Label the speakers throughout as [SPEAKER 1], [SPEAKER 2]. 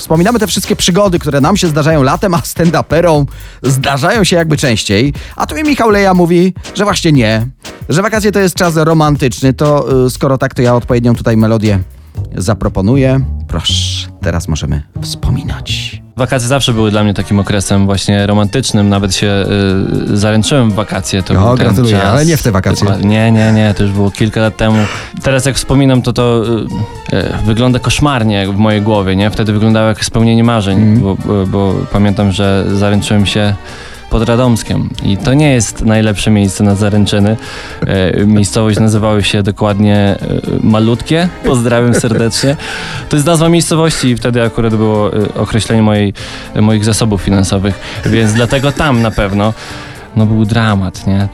[SPEAKER 1] Wspominamy te wszystkie przygody, które nam się zdarzają latem, a stand-uperom zdarzają się jakby częściej. A tu mi Michał Leja mówi, że właśnie nie, że wakacje to jest czas romantyczny. To y, skoro tak, to ja odpowiednią tutaj melodię zaproponuję. Proszę, teraz możemy wspominać.
[SPEAKER 2] Wakacje zawsze były dla mnie takim okresem właśnie romantycznym. Nawet się y, zaręczyłem w wakacje. To
[SPEAKER 1] No,
[SPEAKER 2] był ten
[SPEAKER 1] gratuluję,
[SPEAKER 2] czas.
[SPEAKER 1] ale nie w te wakacje.
[SPEAKER 2] Nie, nie, nie, to już było kilka lat temu. Teraz jak wspominam, to to y, y, wygląda koszmarnie w mojej głowie, nie? Wtedy wyglądało jak spełnienie marzeń,
[SPEAKER 1] Mhm.
[SPEAKER 2] bo, bo, bo pamiętam, że zaręczyłem się pod Radomskiem i to nie jest najlepsze miejsce na zaręczyny. E, miejscowość nazywały się dokładnie e, Malutkie. Pozdrawiam serdecznie. To jest nazwa miejscowości i wtedy akurat było e, określenie mojej, moich zasobów finansowych, więc dlatego tam na pewno no był dramat, nie?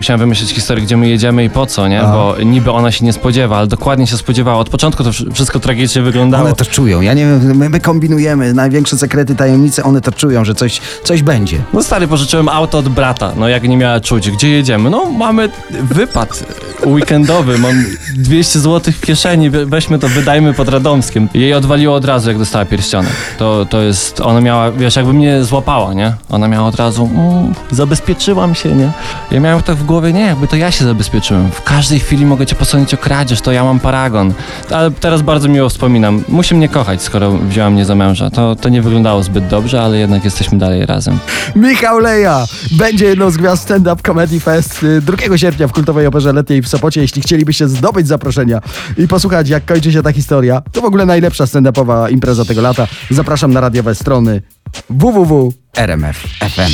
[SPEAKER 2] Musiałem wymyślić historię, gdzie my jedziemy i po co, nie? Bo niby ona się nie spodziewa, ale dokładnie się spodziewała. Od początku to wsz- wszystko tragicznie wyglądało.
[SPEAKER 1] One to czują. Ja nie wiem, my, my kombinujemy największe sekrety, tajemnice, one to czują, że coś, coś będzie.
[SPEAKER 2] No stary, pożyczyłem auto od brata, no jak nie miała czuć. Gdzie jedziemy? No mamy wypad weekendowy, mam 200 zł w kieszeni, we- weźmy to, wydajmy pod Radomskiem. Jej odwaliło od razu, jak dostała pierścionek. To, to jest, ona miała, wiesz, jakby mnie złapała, nie? Ona miała od razu, mm, zabezpieczyłam się, nie? Ja miałem tak w głowie, nie, jakby to ja się zabezpieczyłem. W każdej chwili mogę cię posądzić o kradzież, to ja mam paragon. Ale teraz bardzo miło wspominam. Musi mnie kochać, skoro wzięła mnie za męża. To, to nie wyglądało zbyt dobrze, ale jednak jesteśmy dalej razem.
[SPEAKER 1] Michał Leja będzie jedną z gwiazd Stand Up Comedy Fest y, 2 sierpnia w Kultowej Operze Letniej w Sopocie. Jeśli chcielibyście zdobyć zaproszenia i posłuchać, jak kończy się ta historia, to w ogóle najlepsza stand-upowa impreza tego lata. Zapraszam na radiowe strony www.rmf.fm.